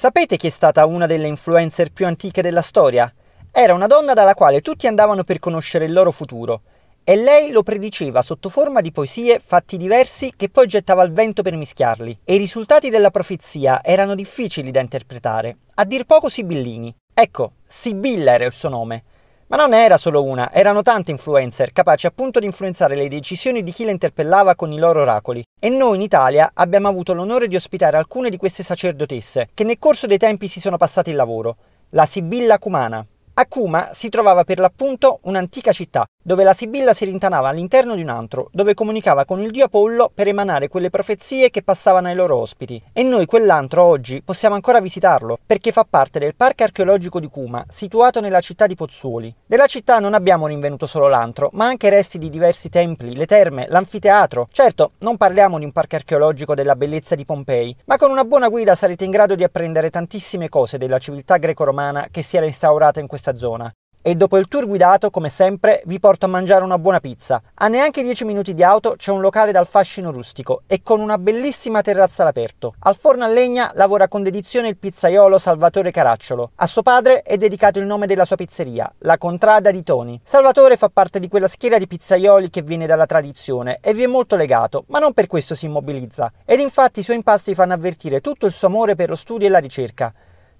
Sapete chi è stata una delle influencer più antiche della storia? Era una donna dalla quale tutti andavano per conoscere il loro futuro. E lei lo prediceva sotto forma di poesie, fatti diversi che poi gettava al vento per mischiarli. E i risultati della profezia erano difficili da interpretare, a dir poco sibillini. Ecco, Sibilla era il suo nome. Ma non era solo una, erano tante influencer, capaci appunto di influenzare le decisioni di chi le interpellava con i loro oracoli. E noi in Italia abbiamo avuto l'onore di ospitare alcune di queste sacerdotesse, che nel corso dei tempi si sono passate il lavoro. La Sibilla Cumana. A Cuma si trovava per l'appunto un'antica città, dove la Sibilla si rintanava all'interno di un antro, dove comunicava con il dio Apollo per emanare quelle profezie che passavano ai loro ospiti. E noi quell'antro oggi possiamo ancora visitarlo, perché fa parte del parco archeologico di Cuma, situato nella città di Pozzuoli. Della città non abbiamo rinvenuto solo l'antro, ma anche resti di diversi templi, le terme, l'anfiteatro. Certo, non parliamo di un parco archeologico della bellezza di Pompei, ma con una buona guida sarete in grado di apprendere tantissime cose della civiltà greco-romana che si era instaurata in questa zona. E dopo il tour guidato, come sempre, vi porto a mangiare una buona pizza. A neanche 10 minuti di auto c'è un locale dal fascino rustico e con una bellissima terrazza all'aperto. Al forno a legna lavora con dedizione il pizzaiolo Salvatore Caracciolo. A suo padre è dedicato il nome della sua pizzeria, la Contrada di Toni. Salvatore fa parte di quella schiera di pizzaioli che viene dalla tradizione e vi è molto legato, ma non per questo si immobilizza. Ed infatti i suoi impasti fanno avvertire tutto il suo amore per lo studio e la ricerca.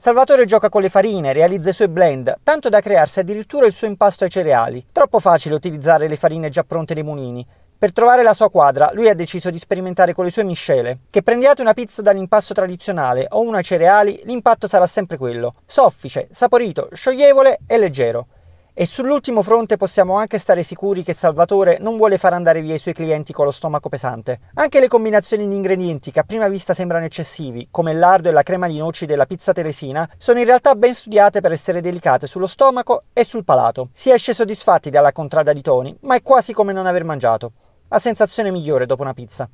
Salvatore gioca con le farine, realizza i suoi blend, tanto da crearsi addirittura il suo impasto ai cereali. Troppo facile utilizzare le farine già pronte dei mulini. Per trovare la sua quadra, lui ha deciso di sperimentare con le sue miscele. Che prendiate una pizza dall'impasto tradizionale o una ai cereali, l'impatto sarà sempre quello. Soffice, saporito, scioglievole e leggero. E sull'ultimo fronte possiamo anche stare sicuri che Salvatore non vuole far andare via i suoi clienti con lo stomaco pesante. Anche le combinazioni di ingredienti che a prima vista sembrano eccessivi, come il lardo e la crema di noci della pizza teresina, sono in realtà ben studiate per essere delicate sullo stomaco e sul palato. Si esce soddisfatti dalla contrada di Toni, ma è quasi come non aver mangiato. La sensazione migliore dopo una pizza.